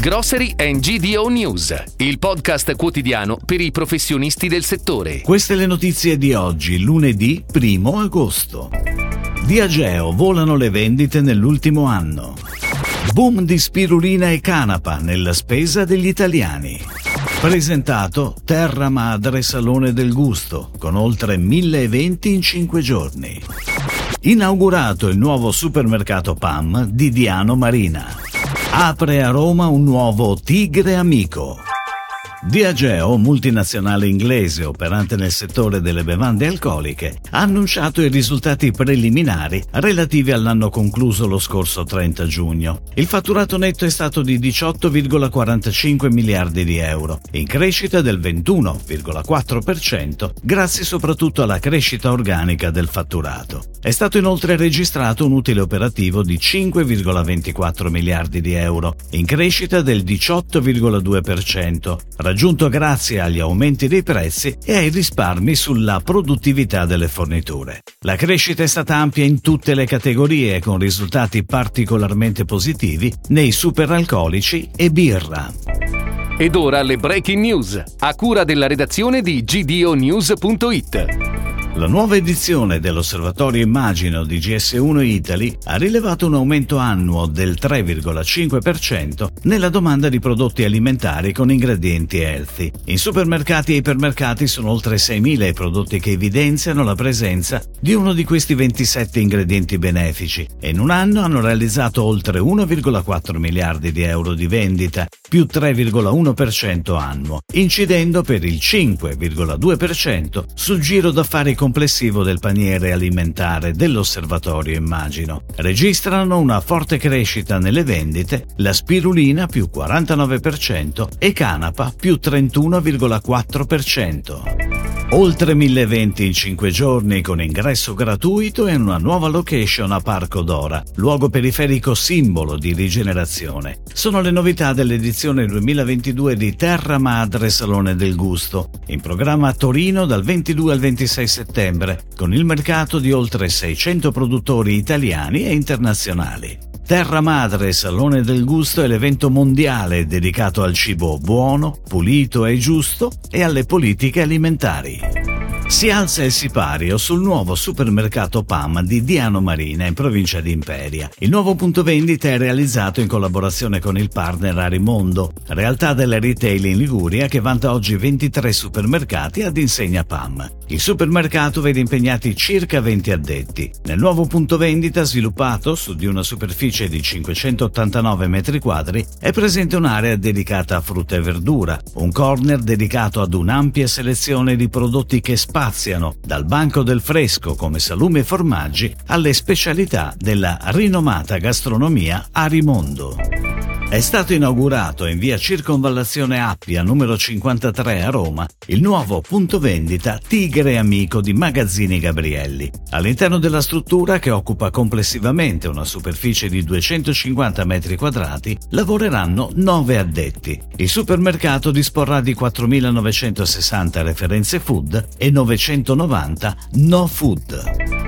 Grocery and GDO News, il podcast quotidiano per i professionisti del settore. Queste le notizie di oggi, lunedì 1 agosto. Diageo volano le vendite nell'ultimo anno. Boom di spirulina e canapa nella spesa degli italiani. Presentato Terra Madre Salone del Gusto, con oltre mille eventi in cinque giorni. Inaugurato il nuovo supermercato PAM di Diano Marina. Apre a Roma un nuovo Tigre Amico. Diageo, multinazionale inglese operante nel settore delle bevande alcoliche, ha annunciato i risultati preliminari relativi all'anno concluso lo scorso 30 giugno. Il fatturato netto è stato di 18,45 miliardi di euro, in crescita del 21,4%, grazie soprattutto alla crescita organica del fatturato. È stato inoltre registrato un utile operativo di 5,24 miliardi di euro, in crescita del 18,2%, raggiunto grazie agli aumenti dei prezzi e ai risparmi sulla produttività delle forniture. La crescita è stata ampia in tutte le categorie con risultati particolarmente positivi nei superalcolici e birra. Ed ora le breaking news, a cura della redazione di gdonews.it. La nuova edizione dell'Osservatorio Immagino di GS1 Italy ha rilevato un aumento annuo del 3,5% nella domanda di prodotti alimentari con ingredienti healthy. In supermercati e ipermercati sono oltre 6.000 i prodotti che evidenziano la presenza di uno di questi 27 ingredienti benefici e in un anno hanno realizzato oltre 1,4 miliardi di euro di vendita, più 3,1% annuo, incidendo per il 5,2% sul giro d'affari complessivo del paniere alimentare dell'osservatorio immagino. Registrano una forte crescita nelle vendite la spirulina più 49% e canapa più 31,4%. Oltre mille eventi in cinque giorni con ingresso gratuito e una nuova location a Parco Dora, luogo periferico simbolo di rigenerazione. Sono le novità dell'edizione 2022 di Terra Madre Salone del Gusto, in programma a Torino dal 22 al 26 settembre, con il mercato di oltre 600 produttori italiani e internazionali. Terra Madre Salone del Gusto è l'evento mondiale dedicato al cibo buono, pulito e giusto e alle politiche alimentari. Si alza il sipario sul nuovo supermercato PAM di Diano Marina in provincia di Imperia. Il nuovo punto vendita è realizzato in collaborazione con il partner Arimondo, realtà della retail in Liguria che vanta oggi 23 supermercati ad insegna PAM. Il supermercato vede impegnati circa 20 addetti. Nel nuovo punto vendita sviluppato su di una superficie di 589 metri quadri è presente un'area dedicata a frutta e verdura, un corner dedicato ad un'ampia selezione di prodotti che spaziano dal banco del fresco come salumi e formaggi alle specialità della rinomata gastronomia Arimondo. È stato inaugurato in via Circonvallazione Appia numero 53 a Roma il nuovo punto vendita Tigre Amico di Magazzini Gabrielli. All'interno della struttura, che occupa complessivamente una superficie di 250 metri quadrati, lavoreranno 9 addetti. Il supermercato disporrà di 4.960 referenze food e 990 no food.